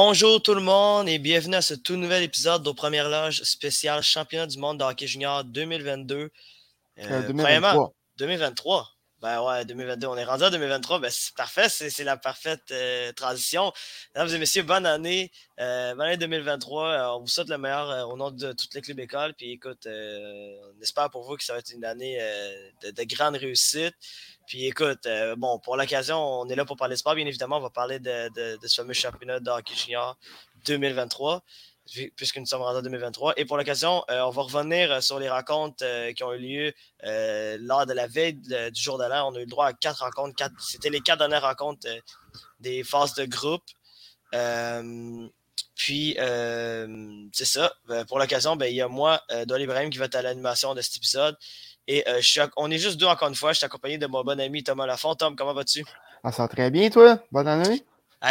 Bonjour tout le monde et bienvenue à ce tout nouvel épisode de Première Loge spécial Championnat du monde de hockey junior 2022. Euh, 2023. 2023. Ben ouais, 2022. On est rendu en 2023. Ben c'est parfait. C'est la parfaite euh, transition. Mesdames et messieurs, bonne année. Euh, bonne année 2023. Euh, on vous souhaite le meilleur au nom de toutes les clubs écoles. Puis écoute, on espère pour vous que ça va être une année de, de, grande réussite. Puis écoute, bon, pour l'occasion, on est là pour parler de sport. Bien évidemment, on va parler de, ce fameux championnat de junior 2023 puisque nous sommes rendus en 2023. Et pour l'occasion, euh, on va revenir euh, sur les rencontres euh, qui ont eu lieu lors de la veille du jour de. On a eu le droit à quatre rencontres. C'était les quatre dernières rencontres des phases de groupe. puis, c'est ça. pour l'occasion, ben, il y a moi, Dolly Ibrahim, qui va être à l'animation de cet épisode. Et on est juste deux encore une fois. Je suis accompagné de mon bon ami Thomas Lafont. Tom, comment vas-tu? Ah, ça va très bien, toi. Bonne année.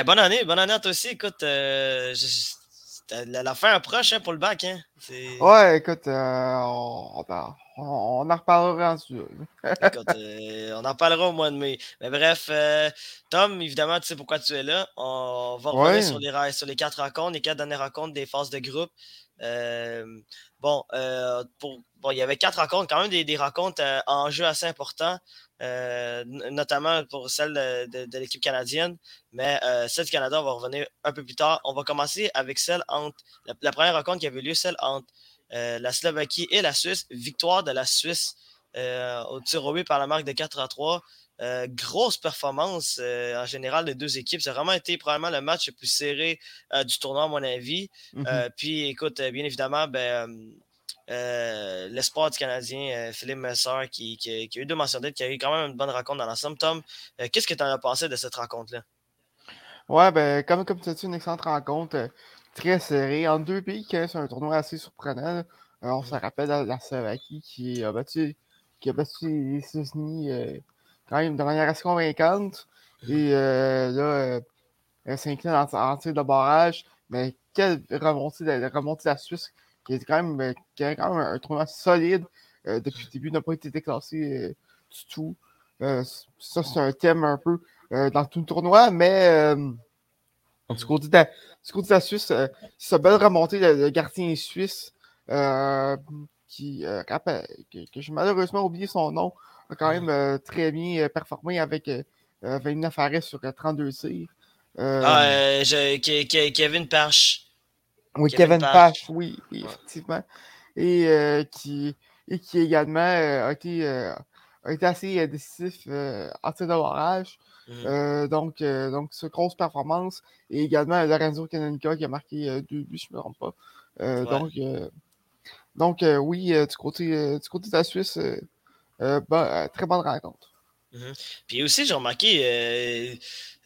bonne année. Bonne année à toi aussi. Écoute, je, la, fin approche hein, pour le bac. Hein? Ouais, écoute, euh, on, on, en reparlera ensuite. écoute, euh, on en parlera au mois de mai. Mais bref, euh, Tom, évidemment, tu sais pourquoi tu es là. On va revenir sur, les, sur les quatre rencontres, les quatre dernières rencontres des phases de groupe. Bon, pour, bon, il y avait quatre rencontres, quand même des, rencontres en jeu assez importants. Euh, notamment pour celle de, l'équipe canadienne. Mais euh, celle du Canada, on va revenir un peu plus tard. On va commencer avec celle entre la, première rencontre qui avait lieu, celle entre euh, la Slovaquie et la Suisse. Victoire de la Suisse au tir par la marque de 4 à 3. Grosse performance en général des deux équipes. Ça a vraiment été probablement le match le plus serré du tournoi, à mon avis. Mm-hmm. puis écoute, bien évidemment, ben, euh, l'espoir du Canadien, euh, Philippe Messer, qui, qui, a eu deux mentions qui a eu quand même une bonne rencontre dans l'ensemble. Tom, euh, qu'est-ce que tu en as pensé de cette rencontre-là? Ouais, ben, comme, comme tu as dit, une excellente rencontre, très serrée, en deux pays, c'est un tournoi assez surprenant. on se rappelle la, la Slovaquie qui a battu, qui a battu les États-Unis quand même de manière assez convaincante. Et là, elle s'incline en, en tir de barrage. Mais quelle remontée de, remontée de la Suisse qui est quand même, euh, qui a quand même un, tournoi solide euh, depuis le début, n'a pas été déclassé euh, du tout. ça, c'est un thème un peu dans tout le tournoi, mais du, côté de la, du de la Suisse, c'est belle remontée le, gardien suisse qui, que, j'ai malheureusement oublié son nom, a quand même très bien performé avec 29 arrêts sur 32 tirs. ah, Kevin Parche. Oui, Kevin, Pash, oui, effectivement. Et, euh, qui, et qui également euh, a, été, euh, a été assez décisif en tir de barrage. Mmh. donc, donc, ce grosse performance. Et également Lorenzo Canonica qui a marqué deux buts, je ne me trompe pas. Donc, donc oui, du, côté, du côté de la Suisse, très bonne rencontre. Mmh Puis aussi, j'ai remarqué euh,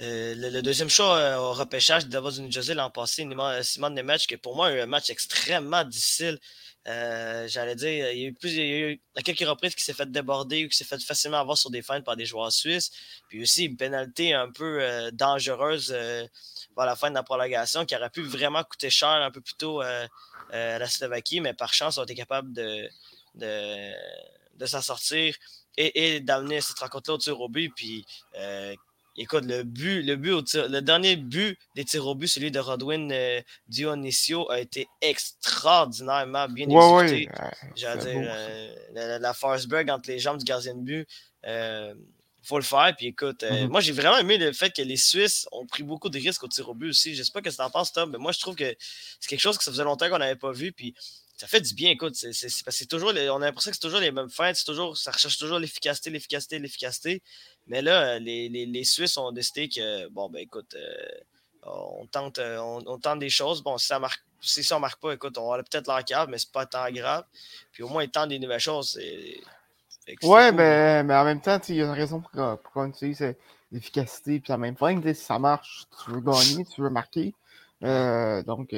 euh, le, deuxième choix euh, au repêchage de Davos Jersey l'an passé, Simon Nemec, qui pour moi un match extrêmement difficile. J'allais dire, il y a eu plus, à quelques reprises qui s'est fait déborder ou qui s'est fait facilement avoir sur des feintes par des joueurs suisses. Puis aussi une pénalité un peu dangereuse vers la fin de la prolongation qui aurait pu vraiment coûter cher un peu plus tôt à la Slovaquie, mais par chance, on été capable de, de s'en sortir et, d'amener cette rencontre-là au tir au but. Puis, euh, écoute, le but, le but au tir, le dernier but des tirs au but, celui de Rodwin euh, Dionisio, a été extraordinairement bien exécuté. J'allais dire, euh, la, la Forsberg entre les jambes du gardien de but. Il faut le faire. Puis écoute, mm-hmm. moi j'ai vraiment aimé le fait que les Suisses ont pris beaucoup de risques au tir au but aussi. Je sais pas ce que tu en penses, Tom, mais moi je trouve que c'est quelque chose que ça faisait longtemps qu'on n'avait pas vu. Puis ça fait du bien, écoute. C'est, c'est, toujours, on a l'impression que c'est toujours les mêmes fins, toujours, ça recherche toujours l'efficacité, l'efficacité, l'efficacité. Mais là, les, les, les, Suisses ont décidé que, bon, ben écoute, euh, on, tente, euh, on, tente des choses. Bon, si ça marque, si ça marque pas, écoute, on va peut-être leur cave, mais c'est pas tant grave. Puis au moins, ils tentent des nouvelles choses. ouais, mais, mais en même temps, il y a une raison pour, pour qu'on utilise euh, l'efficacité. Puis en même temps, si ça marche, tu veux gagner, tu veux marquer. donc,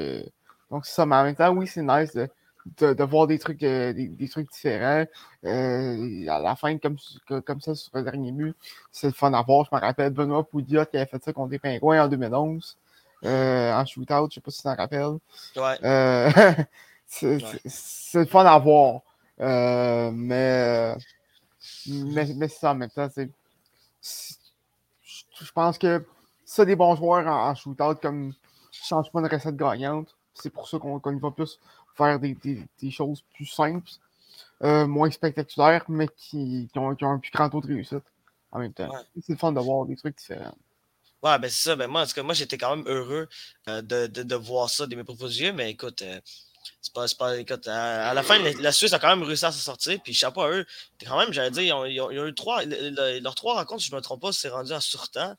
donc, ça, mais en même temps, oui, c'est nice de de, voir des trucs, euh, des, trucs différents. Euh, à la fin, comme, comme ça, sur le dernier but, c'est le fun à voir. Je me rappelle Benoît Poudiot qui avait fait ça contre les Pingouins en 2011. Euh, en shootout, je sais pas si tu t'en rappelles. Ouais. c'est le fun à voir. mais, mais, mais ça, en même temps, c'est. Je pense que ça, des bons joueurs en, shootout comme, change pas une recette gagnante. C'est pour ça qu'on va plus faire des, des, choses plus simples, euh, moins spectaculaires, mais qui, qui, ont, un plus grand taux de réussite en même temps. C'est le fun de voir des trucs différents. Ouais, ben c'est ça. Ben moi, en tout cas, moi, j'étais quand même heureux euh, de, de, de, voir ça de mes propres yeux, mais écoute, euh, c'est pas, pas. Écoute, à, la fin, la Suisse a quand même réussi à se sortir, puis chapeau à eux. Quand même, j'allais dire, ils ont, eu trois. leurs trois rencontres, si je me trompe pas, c'est rendu à sur-temps.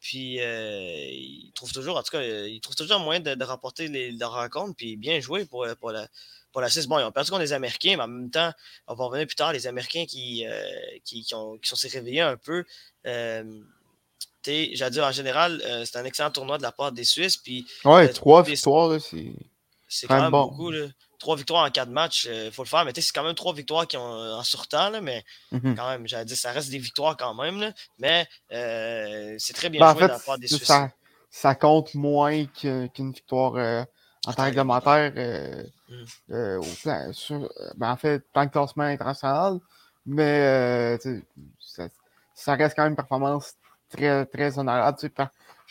Puis euh, ils trouvent toujours, en tout cas, ils trouvent toujours un moyen de, de remporter les, leurs rencontres, puis bien joué pour, pour la, pour la Suisse. Bon, ils ont perdu contre les Américains, mais en même temps, on va revenir plus tard, les Américains qui, euh, qui, qui, ont, qui sont s'est réveillés un peu. Euh, J'allais dire, en général, euh, c'est un excellent tournoi de la part des Suisses. Puis, ouais, trois victoires, c'est. C'est quand même bon. beaucoup. Là. Trois victoires en quatre matchs, il euh, faut le faire. Mais c'est quand même trois victoires qui ont en surtemps. Là, mais mm-hmm. quand même, j'allais dire, ça reste des victoires quand même. Là, mais euh, c'est très bien ben, joué de la part des Suisses. Ça, ça compte moins qu'une victoire euh, en temps réglementaire. Mm. sur, ben, en fait, tant que classement international. Mais ça, ça, reste quand même une performance très, très honorable.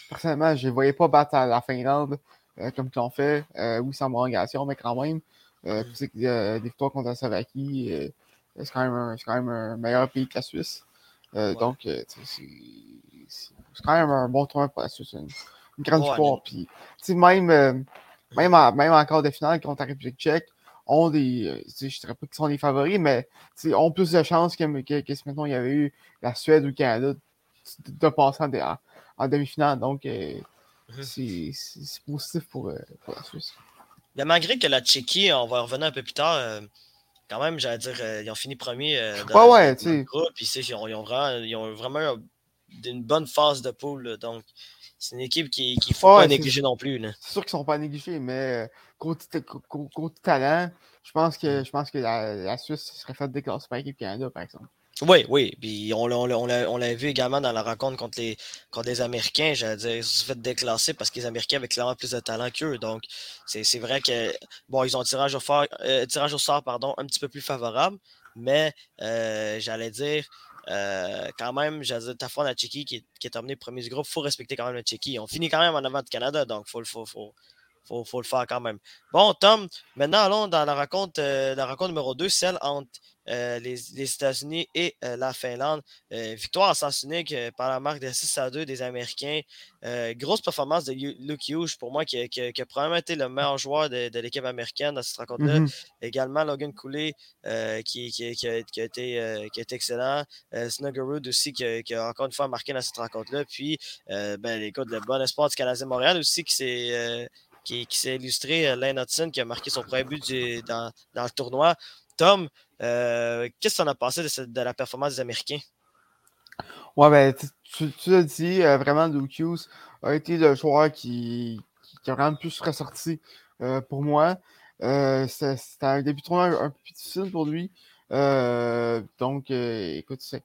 personnellement, je ne voyais pas battre à la Finlande. Euh, comme tu l'ont fait. Euh, oui, sans prolongation, mais quand même. Euh, mm. que des victoires contre la Slovaquie, c'est quand, même un, meilleur pays que la Suisse. Donc, c'est quand même un bon tournoi pour la Suisse. Une, grande victoire. Puis, même, même, même en quart de finale contre la République tchèque, ont des. je ne dirais pas qu'ils sont des favoris, mais ont plus de chances que, que, si maintenant il y avait eu la Suède ou le Canada de, passer en, demi-finale. Donc. C'est positif pour, euh, pour, la Suisse. malgré que la Tchéquie, on va revenir un peu plus tard, euh, quand même, j'allais dire, euh, ils ont fini premier dans, ouais, le groupe. Puis, ils, ont, ils, ont vraiment, ils ont vraiment une bonne phase de poule. donc, c'est une équipe qui ne faut pas négliger non plus. C'est sûr qu'ils ne sont pas négligés, mais côté, talent, je pense que, je pense que la, la Suisse serait faite déclasser par l'équipe Canada, par exemple. Oui, oui. Puis on, l'a vu également dans la rencontre contre les, contre les Américains. J'allais dire, ils se fait déclasser parce que les Américains avaient clairement plus de talent qu'eux. Donc, c'est vrai que, bon, ils ont un tirage au, euh, tirage au sort pardon, un petit peu plus favorable. Mais euh, j'allais dire, euh, quand même, j'allais dire, ta la Tchéquie qui, qui est terminé premier du groupe, il faut respecter quand même la Tchéquie. On finit quand même en avant du Canada, donc faut, faut, faut, faut, faut, le faire quand même. Bon, Tom, maintenant allons dans la rencontre, la rencontre numéro 2, celle entre euh, les, États-Unis et euh, la Finlande. Euh, victoire à sens unique par la marque de 6 à 2 des Américains. grosse performance de Luke Hughes pour moi, qui, a probablement été le meilleur joueur de, l'équipe américaine dans cette rencontre-là. Mm-hmm. Également Logan Cooley, qui, a, été, excellent. Snuggerud aussi, qui a, encore une fois marqué dans cette rencontre-là. Puis, ben, écoute, le bon espoir du Canadien Montréal aussi, qui s'est. Qui, illustré, Lane Hudson, qui a marqué son premier but dans, dans, le tournoi. Tom, euh, qu'est-ce que tu en as pensé de, la performance des Américains? Ouais, ben, tu, l'as dit, euh, vraiment, Luke a été le joueur qui, qui, a vraiment plus ressorti euh, pour moi. C'était un début de tournoi un, peu plus difficile pour lui. donc, écoute, c'est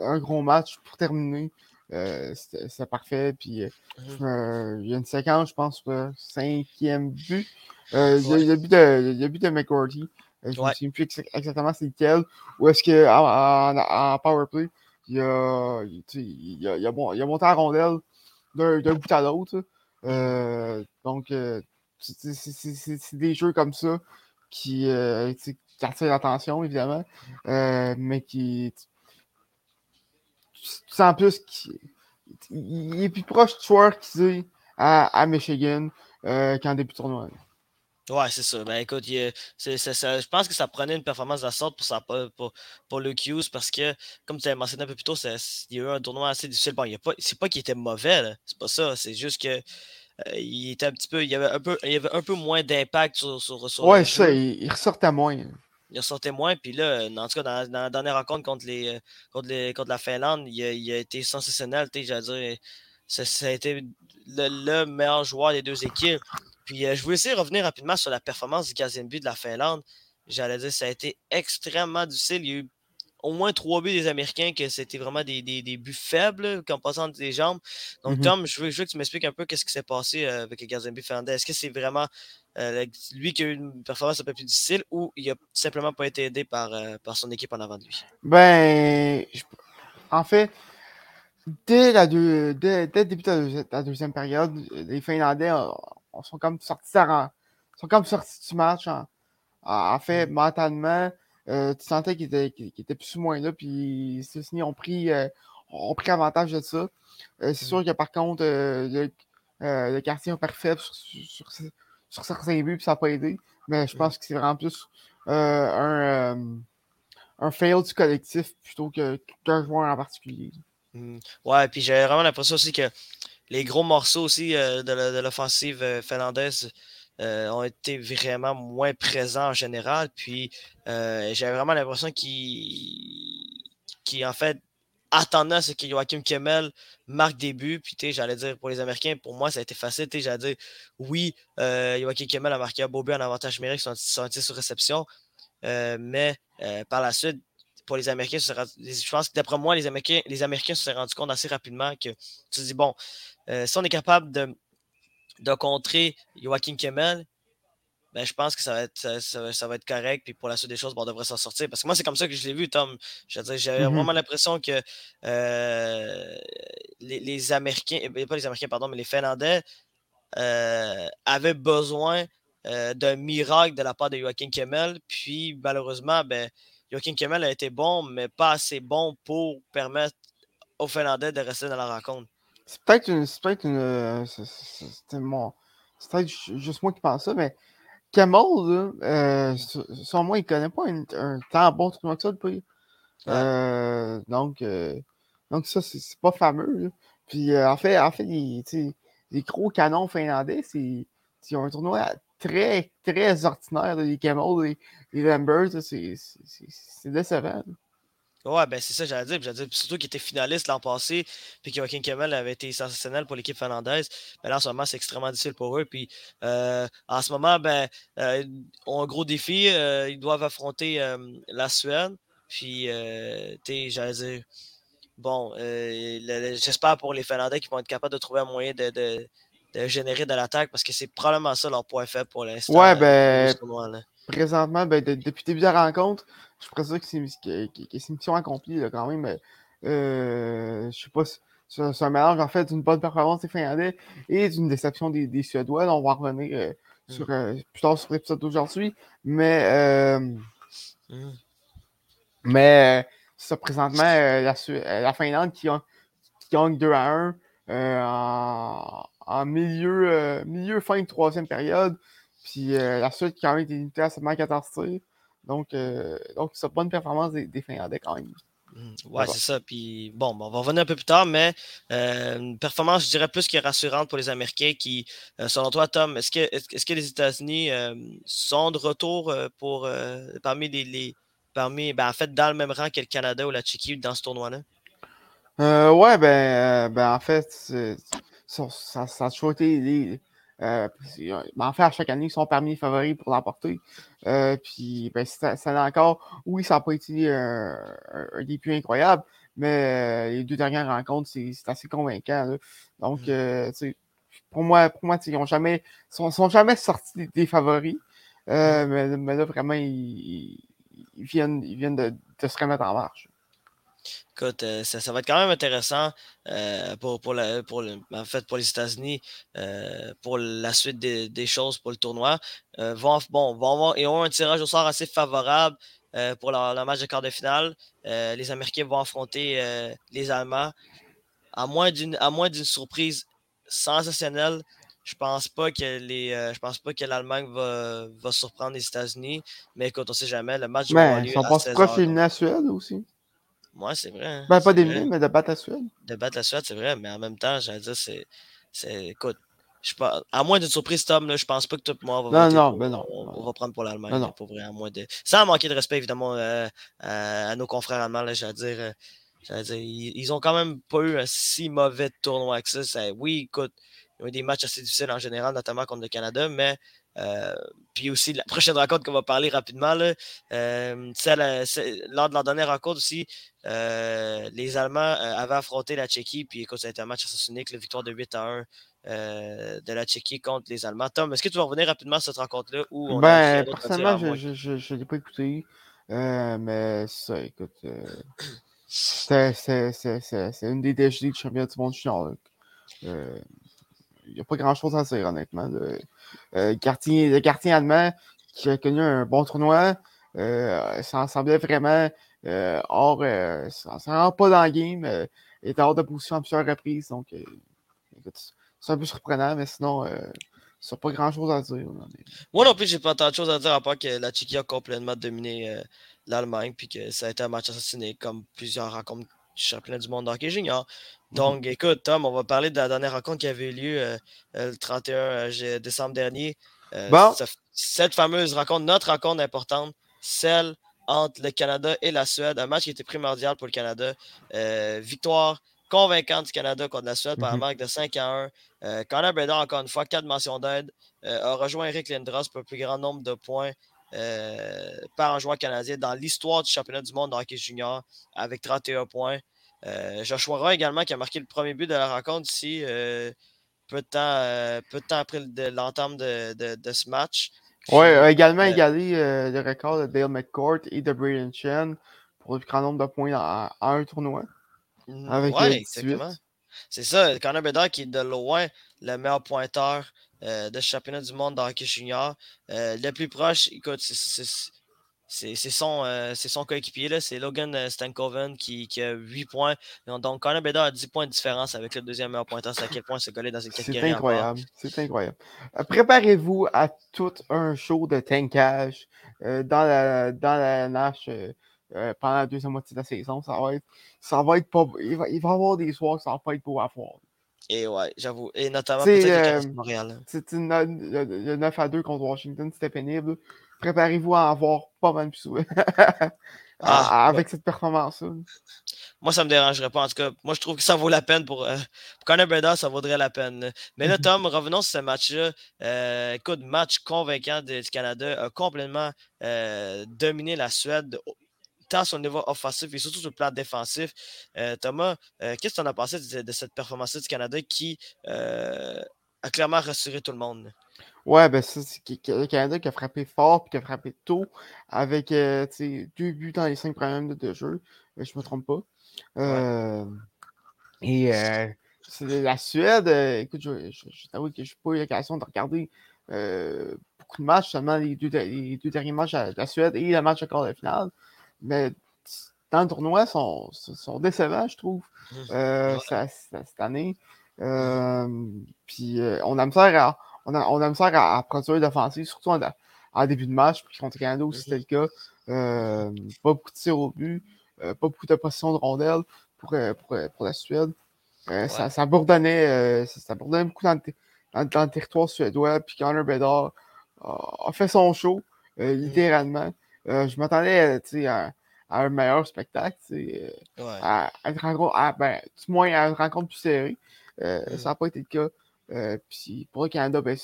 un gros match pour terminer. C'était parfait. Puis, mm-hmm. il y a une séquence, je pense, cinquième but. Il y, a le but de, but de McCourty. Euh, je ne me souviens plus exactement c'est lequel. Ou est-ce qu'en en, powerplay, il a, il, a, a, bon, il a monté la rondelle d'un bout à l'autre. Euh, donc, euh, c'est des jeux comme ça qui, euh, qui attirent l'attention, évidemment, euh, mais qui. Tu sens plus qu'il est plus proche du joueur qu'il est à, à Michigan qu'en début de tournoi. Ouais, c'est ça. Ben écoute, je pense que ça prenait une performance de la sorte pour, pour, pour le Hughes parce que, comme tu as mentionné un peu plus tôt, il y a eu un tournoi assez difficile. Bon, c'est pas qu'il était mauvais, c'est pas ça. C'est juste que euh, il était un petit peu. Il y avait un peu, il avait un peu moins d'impact sur, sur, sur, Ouais, ça, il, ressortait moins. Il ressortait moins, puis là, en tout cas, dans, la dernière rencontre contre, les, euh, contre, les, contre la Finlande, il a, été sensationnel. J'allais dire, ça, ça, a été le, le meilleur joueur des deux équipes. Puis euh, je voulais essayer de revenir rapidement sur la performance du 15 but de la Finlande. J'allais dire ça a été extrêmement difficile. Il y a eu au moins trois buts des Américains que c'était vraiment des, buts faibles en passant des jambes. Donc, mm-hmm. Tom, je veux, que tu m'expliques un peu qu'est-ce qui s'est passé euh, avec le gardien but finlandais. Est-ce que c'est vraiment euh, lui qui a eu une performance un peu plus difficile ou il n'a simplement pas été aidé par, par son équipe en avant de lui? Ben, en fait, dès, la dès, dès, le début de la, deuxième période, les Finlandais sont comme sortis, sont comme sortis du match. En, fait, mm. mentalement, euh, tu sentais qu'ils étaient, était plus ou moins là, puis ceux ont pris, euh, ont pris avantage de ça. Euh, c'est sûr que par contre, le, le, quartier est parfait sur, sur, sur, certains buts, puis ça n'a pas aidé. Mais je pense que c'est vraiment plus un, un fail du collectif plutôt qu'un joueur en particulier. Ouais, puis j'ai vraiment l'impression aussi que les gros morceaux aussi de l'offensive finlandaise ont été vraiment moins présents en général. Puis euh, j'avais vraiment l'impression qu'ils, en fait, attendaient à ce que Joachim Kemmel marque des buts. Puis j'allais dire pour les Américains, pour moi, ça a été facile. J'allais dire oui, euh, Joachim Kemmel a marqué un beau but en avantage numérique sur, un sur réception. mais par la suite, pour les Américains, je pense que d'après moi, les Américains, les Américains se sont rendus compte assez rapidement que tu te dis, bon, si on est capable de de contrer Joachim Kemmel, ben, je pense que ça va être, ça, va être correct. Puis pour la suite des choses, on devrait s'en sortir. Parce que moi, c'est comme ça que je l'ai vu, Tom. J'avais mm-hmm. vraiment l'impression que euh, les, Américains, eh, pas les Américains, pardon, mais les Finlandais euh, avaient besoin euh, d'un miracle de la part de Joachim Kemmel. Puis malheureusement, ben, Joachim Kemmel a été bon, mais pas assez bon pour permettre aux Finlandais de rester dans la rencontre. C'est peut-être une. C'est peut-être une. Euh, c'est peut-être juste moi qui pense ça, mais Camel, euh, sur moi, il connaît pas un temps bon tournoi que ça depuis. Euh, donc, euh, donc, ça, c'est pas fameux. Puis, en fait, en fait les, les gros canons finlandais, c'est ils ont un tournoi très, très ordinaire. Les Camels, les, les Lambers, c'est décevant. Ouais, ben c'est ça, j'allais dire. J'allais dire surtout qu'il était finaliste l'an passé, puis que Joaquin Kemmel avait été sensationnel pour l'équipe finlandaise. Mais là, en ce moment, c'est extrêmement difficile pour eux. Puis euh, en ce moment, ben, euh, ont un gros défi. Euh, ils doivent affronter la Suède. Puis, tu j'allais dire, bon, j'espère pour les Finlandais qu'ils vont être capables de trouver un moyen de, de, de générer de l'attaque parce que c'est probablement ça leur point faible pour l'instant. Ouais, ben, présentement, ben, depuis le début de la rencontre, je suis presque que c'est une mission accomplie là, quand même. Euh, je sais pas c'est un mélange en fait d'une bonne performance des Finlandais et d'une déception des, des, Suédois. on va revenir euh, mm. sur, euh, plus tard sur l'épisode d'aujourd'hui. Mais, euh, mm. mais ça, présentement, la, la, Finlande qui, a, qui gagne 2 à 1 en, en, milieu, milieu fin de troisième période. Puis la Suède qui a été limitée à seulement 14 tirs. Donc, euh, donc c'est une bonne performance des, des, Finlandais quand même. Mmh, ouais, c'est ça. Puis bon, on va revenir un peu plus tard, mais euh, une performance, je dirais, plus que rassurante pour les Américains qui, euh, selon toi, Tom, est-ce que, est-ce que les États-Unis sont de retour pour parmi les, parmi, ben, en fait, dans le même rang que le Canada ou la Tchéquie dans ce tournoi-là? ouais, ben, ben, en fait, ça, ça, a toujours été les, euh, ben, en fait, à chaque année, ils sont parmi les favoris pour l'emporter. Euh, puis, ben, c'est encore, oui, ça n'a pas été un, début incroyable, mais euh, les deux dernières rencontres, c'est assez convaincant. Donc, mmh. pour moi, pour moi ils ne jamais, sont, sont, jamais sortis des, favoris. Mmh. mais, là, vraiment, ils, viennent, ils viennent de, de se remettre en marche. Écoute, euh, ça, va être quand même intéressant euh, pour, pour, pour, en fait, pour les États-Unis, euh, pour la suite des, choses pour le tournoi. vont, bon, vont avoir, ils ont un tirage au sort assez favorable pour leur, match de quart de finale. les Américains vont affronter les Allemands. À moins d'une surprise sensationnelle, je pense pas que les je pense pas que l'Allemagne va, va, surprendre les États-Unis. Mais écoute, on sait jamais. Le match va avoir lieu. Ils sont pas Suède aussi. Moi, c'est vrai. Hein, ben, pas d'éliminer, mais de battre la Suède. De battre la Suède, c'est vrai, mais en même temps, j'allais dire, c'est. Écoute, je pas, à moins d'une surprise, Tom, là, je pense pas que tout moi, on va, non, non, ben non, on, va prendre pour l'Allemagne. Pour vrai, à moins de, sans manquer de respect, évidemment, euh, à nos confrères allemands, j'allais dire. Euh, dire ils, ils, ont quand même pas eu un si mauvais tournoi que ça. oui, écoute, ils ont eu des matchs assez difficiles en général, notamment contre le Canada, mais euh, puis aussi, la prochaine rencontre qu'on va parler rapidement, là, euh, lors de la dernière rencontre aussi, euh, les Allemands avaient affronté la Tchéquie, puis écoute, ça a été un match assez unique, la victoire de 8 à 1 de la Tchéquie contre les Allemands. Tom, est-ce que tu vas revenir rapidement à cette rencontre-là? Ben, personnellement, je ne l'ai pas écouté, mais ça, écoute, C'est une des DHD du championnat du monde junior. N'y a pas grand chose à dire, honnêtement. Le, euh, quartier, le quartier allemand qui a connu un bon tournoi, euh, ça semblait vraiment euh, hors, ça, ça pas dans le game, il était hors de position à plusieurs reprises. Donc, c'est un peu surprenant, mais sinon, ça pas grand chose à dire. Moi non plus, j'ai pas tant de choses à dire à part que la Tchéquie a complètement dominé l'Allemagne, puis que ça a été un match assassiné comme plusieurs rencontres du championnat du monde d'hockey junior. Mhm. Donc, écoute, Tom, on va parler de la dernière rencontre qui avait eu lieu le 31 décembre dernier. bon. Cette fameuse rencontre, notre rencontre importante, celle entre le Canada et la Suède. Un match qui était primordial pour le Canada. Euh, victoire convaincante du Canada contre la Suède par un mhm. marque de 5 à 1. Euh, Connor Bedard, encore une fois, 4 mentions d'aide, euh, a rejoint Eric Lindros pour le plus grand nombre de points par un joueur canadien dans l'histoire du championnat du monde de hockey junior avec 31 points. Joshua Roy également qui a marqué le premier but de la rencontre ici peu, de temps, peu de temps après l'entame de, de, ce match. Oui, également euh, égalé euh, le record de Dale McCourt et de Braden Chen pour le plus grand nombre de points à, un tournoi. Mm, ouais, exactement. C'est ça, Connor Bedard qui est de loin le meilleur pointeur euh, de championnat du monde dans hockey junior. le plus proche, écoute, c'est c'est son, euh, son coéquipier, c'est Logan euh, Stankoven qui, qui, a 8 points. Donc, Connor Bedard a 10 points de différence avec le deuxième meilleur pointeur. C'est à quel point se coller dans une catégorie. C'est incroyable. C'est incroyable. Euh, préparez-vous à tout un show de tankage dans, la, dans la Nash pendant la deuxième moitié de la saison. Ça va être, ça va être pas. Il va, il va y avoir des soirs que ça va pas être beau à voir. Et ouais, j'avoue. Et notamment peut-être Montréal. C'est le 9 à 2 contre Washington, c'était pénible préparez-vous à avoir pas mal plus ah, avec cette performance-là. Moi, ça me dérangerait pas. En tout cas, moi, je trouve que ça vaut la peine pour, euh, pour Connor ça vaudrait la peine. Mais là, Tom, revenons sur ce match-là. Euh, écoute, match convaincant du Canada a complètement euh, dominé la Suède tant sur le niveau offensif et surtout sur le plan défensif. Euh, Thomas, qu'est-ce que tu en as pensé de, de cette performance du Canada qui a clairement rassuré tout le monde? Ouais, ben ça, c'est le Canada qui a frappé fort et qui a frappé tôt avec euh, deux buts dans les cinq premières minutes de jeu. Euh, je ne me trompe pas. Euh, et la Suède, écoute, je, je, t'avoue que je n'ai pas eu l'occasion de regarder beaucoup de matchs, seulement les deux, les deux derniers matchs de la Suède et le match encore de finale. Mais dans le tournoi, sont, sont décevants, je trouve, mmh. cette année. puis on a me à on a, on a à, à produire l'offensive, surtout en, début de match. Puis contre Canada aussi, c'était le cas. Euh, pas beaucoup de tirs au but, euh, pas beaucoup de possession de rondelles pour, euh, pour, pour la Suède. ça, ça, bourdonnait, ça, bourdonnait beaucoup dans le, dans, le, territoire suédois. Puis Connor Bedard a, fait son show, mm. littéralement. je m'attendais à, à, un meilleur spectacle, à, une rencontre, ben, du moins à une rencontre plus serrée. Mm. Ça n'a pas été le cas. Euh, puis pour le Canada, ben,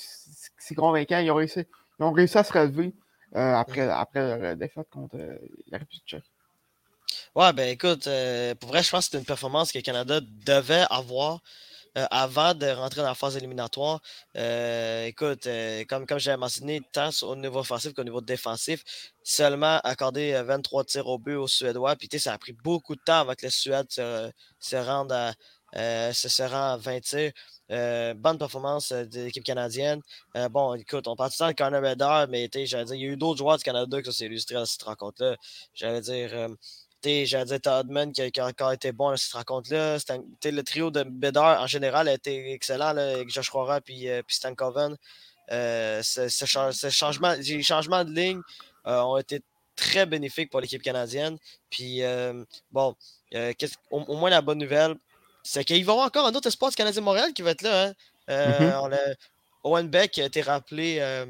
c'est convaincant. Ils ont, réussi, ils ont réussi à se relever euh, après, après leur défaite contre euh, la République tchèque. Ouais, ben écoute, pour vrai, je pense que c'est une performance que le Canada devait avoir avant de rentrer dans la phase éliminatoire. écoute, comme, comme j'avais mentionné, tant au niveau offensif qu'au niveau défensif, seulement accordé 23 tirs au but aux Suédois. Puis ça a pris beaucoup de temps avant que les Suèdes se, se rendent à, se, se à 20 tirs. Euh, bonne performance euh, de l'équipe canadienne. Euh, bon, écoute, on parle tout le temps de Connor Bedard, mais j'allais dire, il y a eu d'autres joueurs du Canada qui s'est illustré dans cette rencontre-là. J'allais dire, j'allais dire Toddman qui, qui, a encore été bon dans cette rencontre-là. Le trio de Bedard en général a été excellent avec Josh Roy et puis Stan Coven. ce, ce, changement, les changements de ligne ont été très bénéfiques pour l'équipe canadienne. Puis, bon, au, moins la bonne nouvelle, c'est qu'il va y avoir encore un autre espoir du Canadien Montréal qui va être là. Hein. Euh, mm-hmm. Owen Beck a été rappelé. Euh,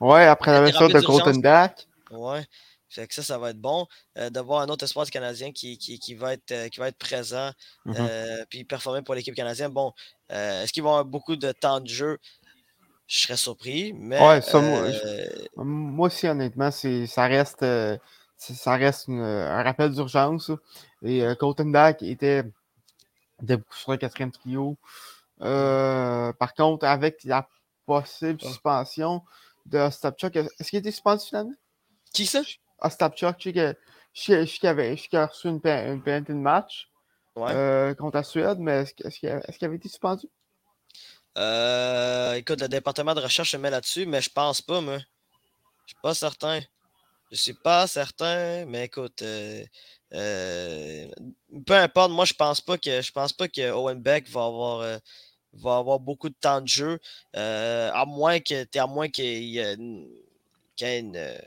ouais, après la blessure de Dack. Ouais. Fait que ça, ça va être bon euh, d'avoir un autre espoir du Canadien qui, qui, qui, va, être, qui va être présent mm-hmm. puis performer pour l'équipe canadienne. Bon, est-ce qu'ils vont avoir beaucoup de temps de jeu? Je serais surpris, mais. Ouais, ça, moi, aussi, honnêtement, ça reste, ça reste un rappel d'urgence. Et Colton Dack était sur le quatrième trio. Euh, par contre, avec la possible suspension de Ostapchuk, est-ce qu'il a été suspendu finalement? Qui ça? Ostapchuk, sais je sais qu'il avait, a reçu une, une pénalité de match contre la Suède, mais est-ce qu'il avait été suspendu? écoute, le département de recherche se met là-dessus, mais je pense pas, moi. Je suis pas certain. Je suis pas certain, mais écoute, peu importe, moi je pense pas que je pense pas que Owen Beck va avoir va avoir beaucoup de temps de jeu. Euh, à moins que à moins qu'il y ait une, euh,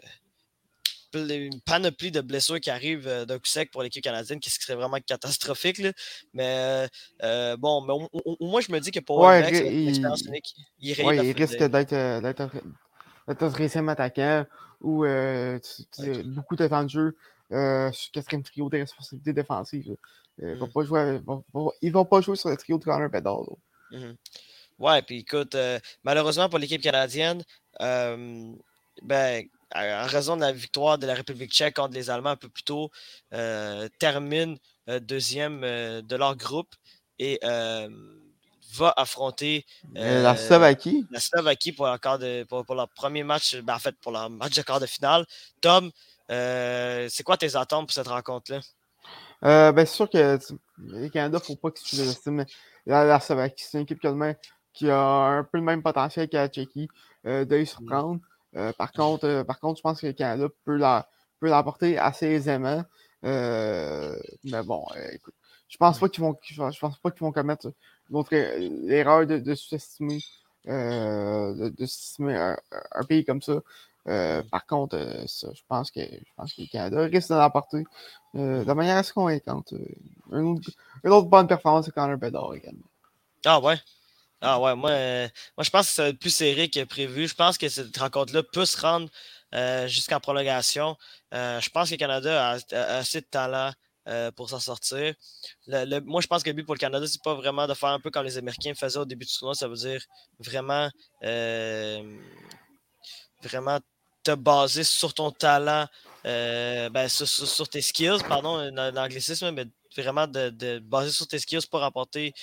une, panoplie de blessures qui arrivent euh, d'un coup sec pour l'équipe canadienne, qui serait vraiment catastrophique. Mais bon, mais au, moins je me dis que pour ouais, il, unique. Il, risque d'être récemment attaquant ou beaucoup de temps de jeu sur quatrième trio des responsabilités défensives. Ils ne vont, vont, pas jouer sur le trio de Connor Bedard. Mhm. Ouais, puis écoute, euh, malheureusement pour l'équipe canadienne, euh, ben, en raison de la victoire de la République tchèque contre les Allemands un peu plus tôt, euh, termine deuxième de leur groupe et va affronter la Slovaquie. La Slovaquie pour, de, pour, leur premier match, ben, en fait pour leur match de quart de finale. Tom, c'est quoi tes attentes pour cette rencontre-là? ben, c'est sûr que le Canada, faut pas que tu le la, la c'est une équipe qui a un peu le même potentiel que la Tchéquie euh, de les surprendre. Euh, par, contre, euh, par contre, je pense que le Canada peut l'apporter assez aisément. mais bon, écoute, je pense pas qu'ils vont, je pense pas qu'ils vont commettre l'erreur de, sous-estimer un, pays comme ça. Par contre, je pense que je pense que le Canada risque de l'apporter de manière assez convaincante. Une, une autre bonne performance, c'est Connor Bedard également. Ah ouais? Ah ouais, moi, euh, moi je pense que c'est plus serré que prévu. Je pense que cette rencontre-là peut se rendre euh, jusqu'en prolongation. Euh, je pense que le Canada a, assez de talent pour s'en sortir. moi, je pense que le but pour le Canada, c'est pas vraiment de faire un peu comme les Américains faisaient au début du tournoi. Ça veut dire vraiment, vraiment te baser sur ton talent, ben, sur, tes skills, pardon, l'anglicisme, mais vraiment de, baser sur tes skills pour remporter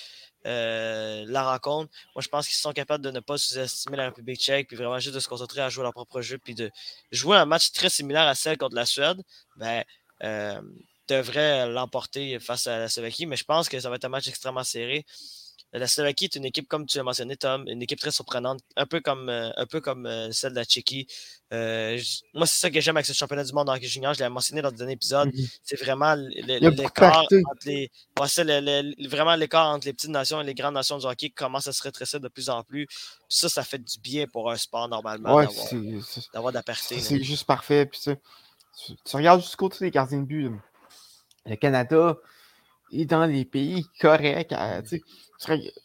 euh, la rencontre. Moi, je pense qu'ils sont capables de ne pas sous-estimer la République tchèque, puis vraiment juste de se concentrer à jouer leur propre jeu, puis de jouer un match très similaire à celle contre la Suède. Ben, euh, devrait l'emporter face à la Slovaquie, mais je pense que ça va être un match extrêmement serré. La Slovaquie est une équipe, comme tu l'as mentionné, Tom, une équipe très surprenante, un peu comme, euh, un peu comme euh, celle de la Tchéquie. Euh, moi, c'est ça que j'aime avec ce championnat du monde en hockey junior. Je l'ai mentionné dans le dernier épisode. Mhm. C'est vraiment l'écart entre les. vraiment l'écart entre les petites nations et les grandes nations du hockey qui commence à se rétrécir de plus en plus. ça, ça fait du bien pour un sport normalement d'avoir d'apercer. C'est juste parfait. Puis, tu, tu, regardes jusqu'au côté des gardiens de but. Le Canada est dans les pays corrects.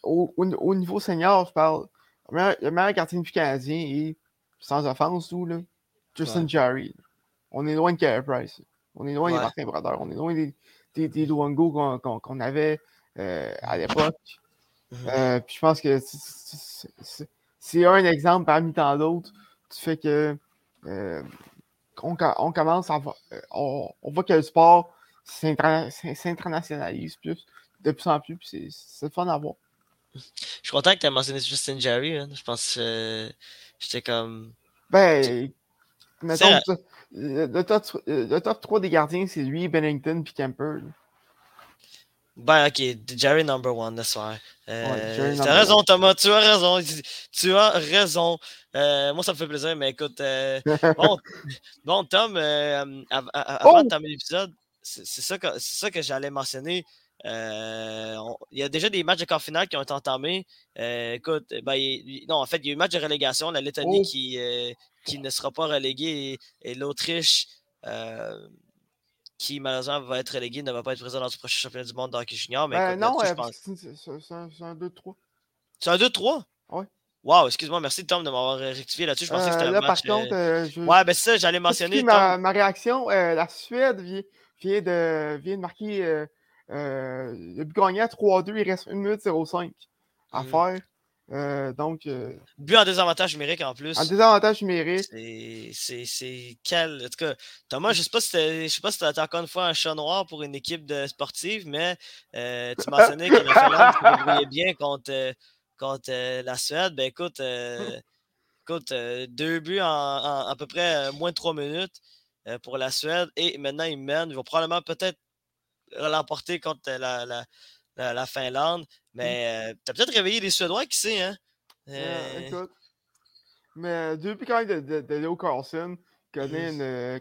Au, niveau senior, je parle. Le meilleur, gardien de canadien est, sans offense, tout, là, Justin Jarry. On est loin de Carey Price. On est loin des Martin Brodeur. On est loin des, des, des Luango qu'on avait euh, à l'époque. Mhm. Euh, puis je pense que c'est un exemple parmi tant d'autres du fait que euh, on, on, commence à on, on voit que le sport s'internationalise plus de plus en plus, puis c'est fun à voir. Je suis content que tu aies mentionné Justin Jerry. Hein. Je pense que euh, j'étais comme. Ben, mettons, le, top, le, top, 3 des gardiens, c'est lui, Bennington, puis Kemper. Ben, ok, Jerry number one, that's why. Euh, tu as raison, Thomas, tu as raison. Tu as raison. Euh, moi, ça me fait plaisir, mais écoute. Euh, bon, bon, Tom, avant oh! de terminer l'épisode, c'est ça que, ça que j'allais mentionner. Euh, il y a déjà des matchs de quart final qui ont été entamés. Euh, écoute, ben, non, en fait, il y a eu un match de relégation. La Lettonie oh! qui, euh, qui ne sera pas reléguée et, l'Autriche qui malheureusement va être reléguée ne va pas être présent dans le prochain championnat du monde d'hockey junior. Mais ben, non, c'est un 2-3. C'est un 2-3? Oui. Wow, excuse-moi, merci Tom de m'avoir rectifié là-dessus. Je pensais que c'était un match. Par contre, Ouais, ben ça, j'allais mentionner. Ma, ma, réaction, la Suède vient, vient, de, vient de marquer euh, le but gagné à 3-2, il reste 1 minute 05 à mmh. faire. Euh, donc. Euh, but en désavantage numérique en plus. En désavantage numérique. C'est quel. En tout cas, Thomas, je ne sais pas si tu as encore une fois un chat noir pour une équipe de sportive, mais tu mentionnais que la Finlande se débrouillait bien contre, contre la Suède. Ben écoute, écoute deux buts en, à peu près moins de 3 minutes. pour la Suède. Et maintenant, ils mènent. Ils vont probablement peut-être l'emporter contre la, la, Finlande. Mmh. Mais tu as peut-être réveillé les Suédois, qui sait, hein? écoute. Mais depuis quand même de, de, Leo Carlson, connaît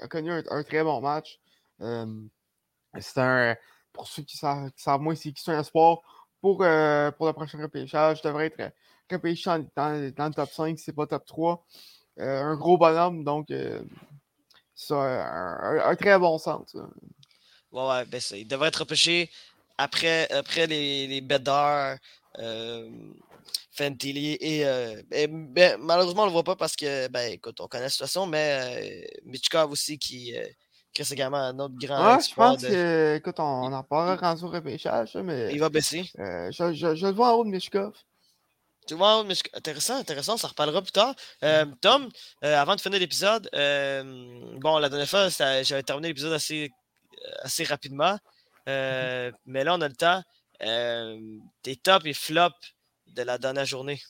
a connu un, très bon match. c'est un. Pour ceux qui savent, moins, c'est un sport pour, pour le prochain repêchage. devrait être repêché dans, dans, le top 5, c'est pas top 3. un gros bonhomme, donc c'est un, très bon sens. Ouais, ouais, ben il devrait être repêché après, après les, les Bedard, euh, Fentilly et, euh, ben, malheureusement on le voit pas parce que ben écoute, on connaît la situation, mais euh, Michkov aussi qui, euh, est également un autre grand. Ouais, je pense que écoute, on, en parlera quand au repêchage, mais. Il va baisser. Euh, je, je, je, le vois en haut de Michkov. Tu vois, en haut de Michkov. Intéressant, intéressant, ça reparlera plus tard. Euh, Tom, avant de finir l'épisode, bon, la dernière fois, j'avais terminé l'épisode assez, assez rapidement. Mm-hmm. mais là, on a le temps. tes tops et flops de la dernière journée?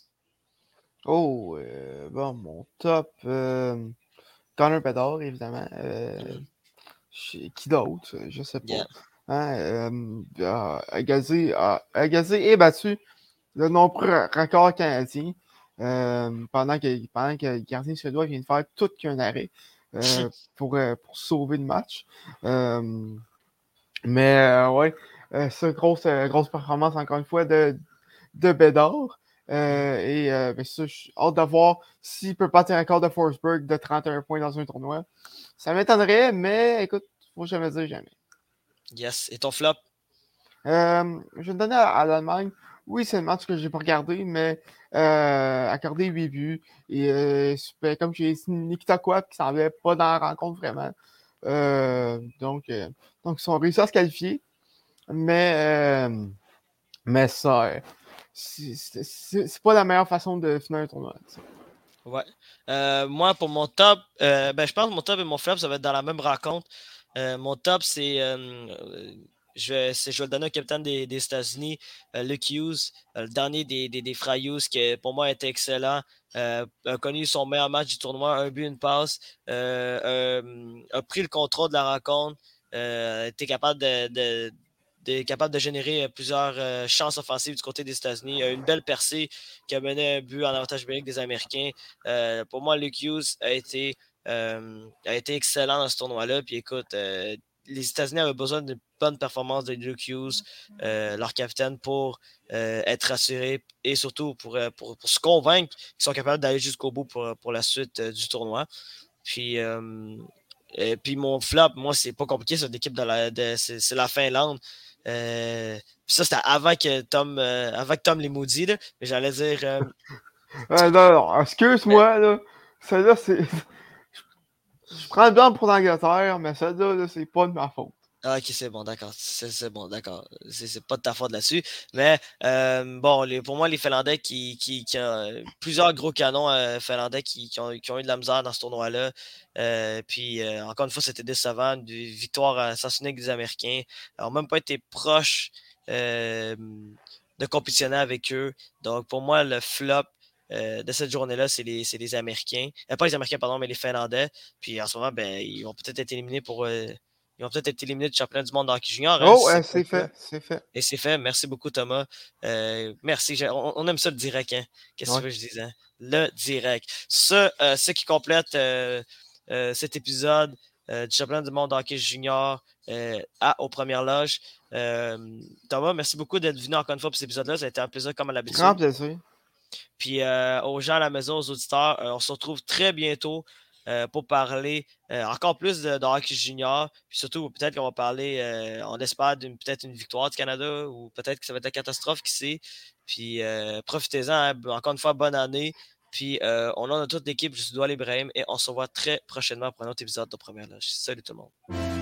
Oh, euh, bon, mon top. Euh, Connor Bedard, évidemment. Euh, mm. Qui d'autre? Je sais pas. Hein, agazé, et battu le nombreux record canadien pendant, que, pendant que le gardien suédois vient de faire tout qu'un arrêt pour, pour sauver le match. mais ouais, c'est grosse, grosse performance encore une fois de, de Bédard. Euh, et euh, ben, ça, j'ai hâte de voir s'il peut battre un record de Forsberg de 31 points dans un tournoi. Ça m'étonnerait, mais écoute, faut jamais dire jamais. Yes. Et ton flop? Euh, je vais me donner à, l'Allemagne. Oui, c'est le match que j'ai pas regardé, mais accordé 8 buts. Et comme j'ai dit, Nikita Kwap qui semblait pas dans la rencontre vraiment. donc, donc, ils sont réussi à se qualifier. Mais, mais ça, c'est pas la meilleure façon de finir un tournoi. Ouais. Euh, moi, pour mon top, euh, ben, je pense que mon top et mon flop, ça va être dans la même rencontre. Euh, mon top, c'est. Je, vais, le donner au capitaine des, États-Unis, Luke Hughes, le dernier des, des, des qui pour moi était excellent. a connu son meilleur match du tournoi, un but, une passe, a pris le contrôle de la rencontre, était capable de capable de générer euh, plusieurs euh, chances offensives du côté des États-Unis. A une belle percée qui a mené un but en avantage numérique des Américains. Euh, pour moi, Luke Hughes a été, a été excellent dans ce tournoi-là. Puis écoute, les États-Unis avaient besoin d'une bonne performance de Luke Hughes, leur capitaine, pour être rassurés et surtout pour, pour, se convaincre qu'ils sont capables d'aller jusqu'au bout pour, la suite du tournoi. Puis, puis mon flop, moi, c'est pas compliqué, c'est l'équipe de la, c'est la Finlande. Euh, ça, c'était avant que Tom, euh, avant que Tom les maudit, là, mais j'allais dire. Euh, non, excuse-moi, là. Celle-là, c'est. Je prends le blanc pour l'Angleterre, mais celle-là, -là, c'est pas de ma faute. Ah, ok, c'est bon, d'accord. C'est bon, d'accord. C'est pas de ta faute là-dessus. Mais euh, bon, pour moi, les Finlandais qui, ont plusieurs gros canons euh, finlandais qui, ont, eu de la misère dans ce tournoi-là. Euh, puis encore une fois, c'était décevant. Une victoire sens des Américains. N'ont même pas été proches de compétitionner avec eux. Donc pour moi, le flop. De cette journée-là, c'est les, les, Américains. pas les Américains, pardon, mais les Finlandais. Puis en ce moment, ben, ils vont peut-être être éliminés pour ils ont peut-être été éliminés du championnat du monde d'hockey junior. Hein, oh, c'est fait, c'est fait. Et c'est fait. Merci beaucoup, Thomas. Euh, merci. On, aime ça le direct. Hein? Qu'est-ce que tu veux que je dise? Hein? Le direct. Ce, euh, ce qui complète euh, cet épisode du championnat du monde d'hockey junior à, aux premières loges. Thomas, merci beaucoup d'être venu encore une fois pour cet épisode-là. Ça a été un plaisir comme à l'habitude. Grand plaisir. Puis aux gens à la maison, aux auditeurs, on se retrouve très bientôt euh, pour parler euh, encore plus de, hockey junior. Puis surtout, peut-être qu'on va parler, euh, on espère peut-être une victoire du Canada ou peut-être que ça va être une catastrophe, qui sait. Puis profitez-en. Hein. encore une fois, bonne année. Puis on a toute l'équipe, je suis Doual Ibrahim et on se revoit très prochainement pour un autre épisode de Première Loge. Salut tout le monde.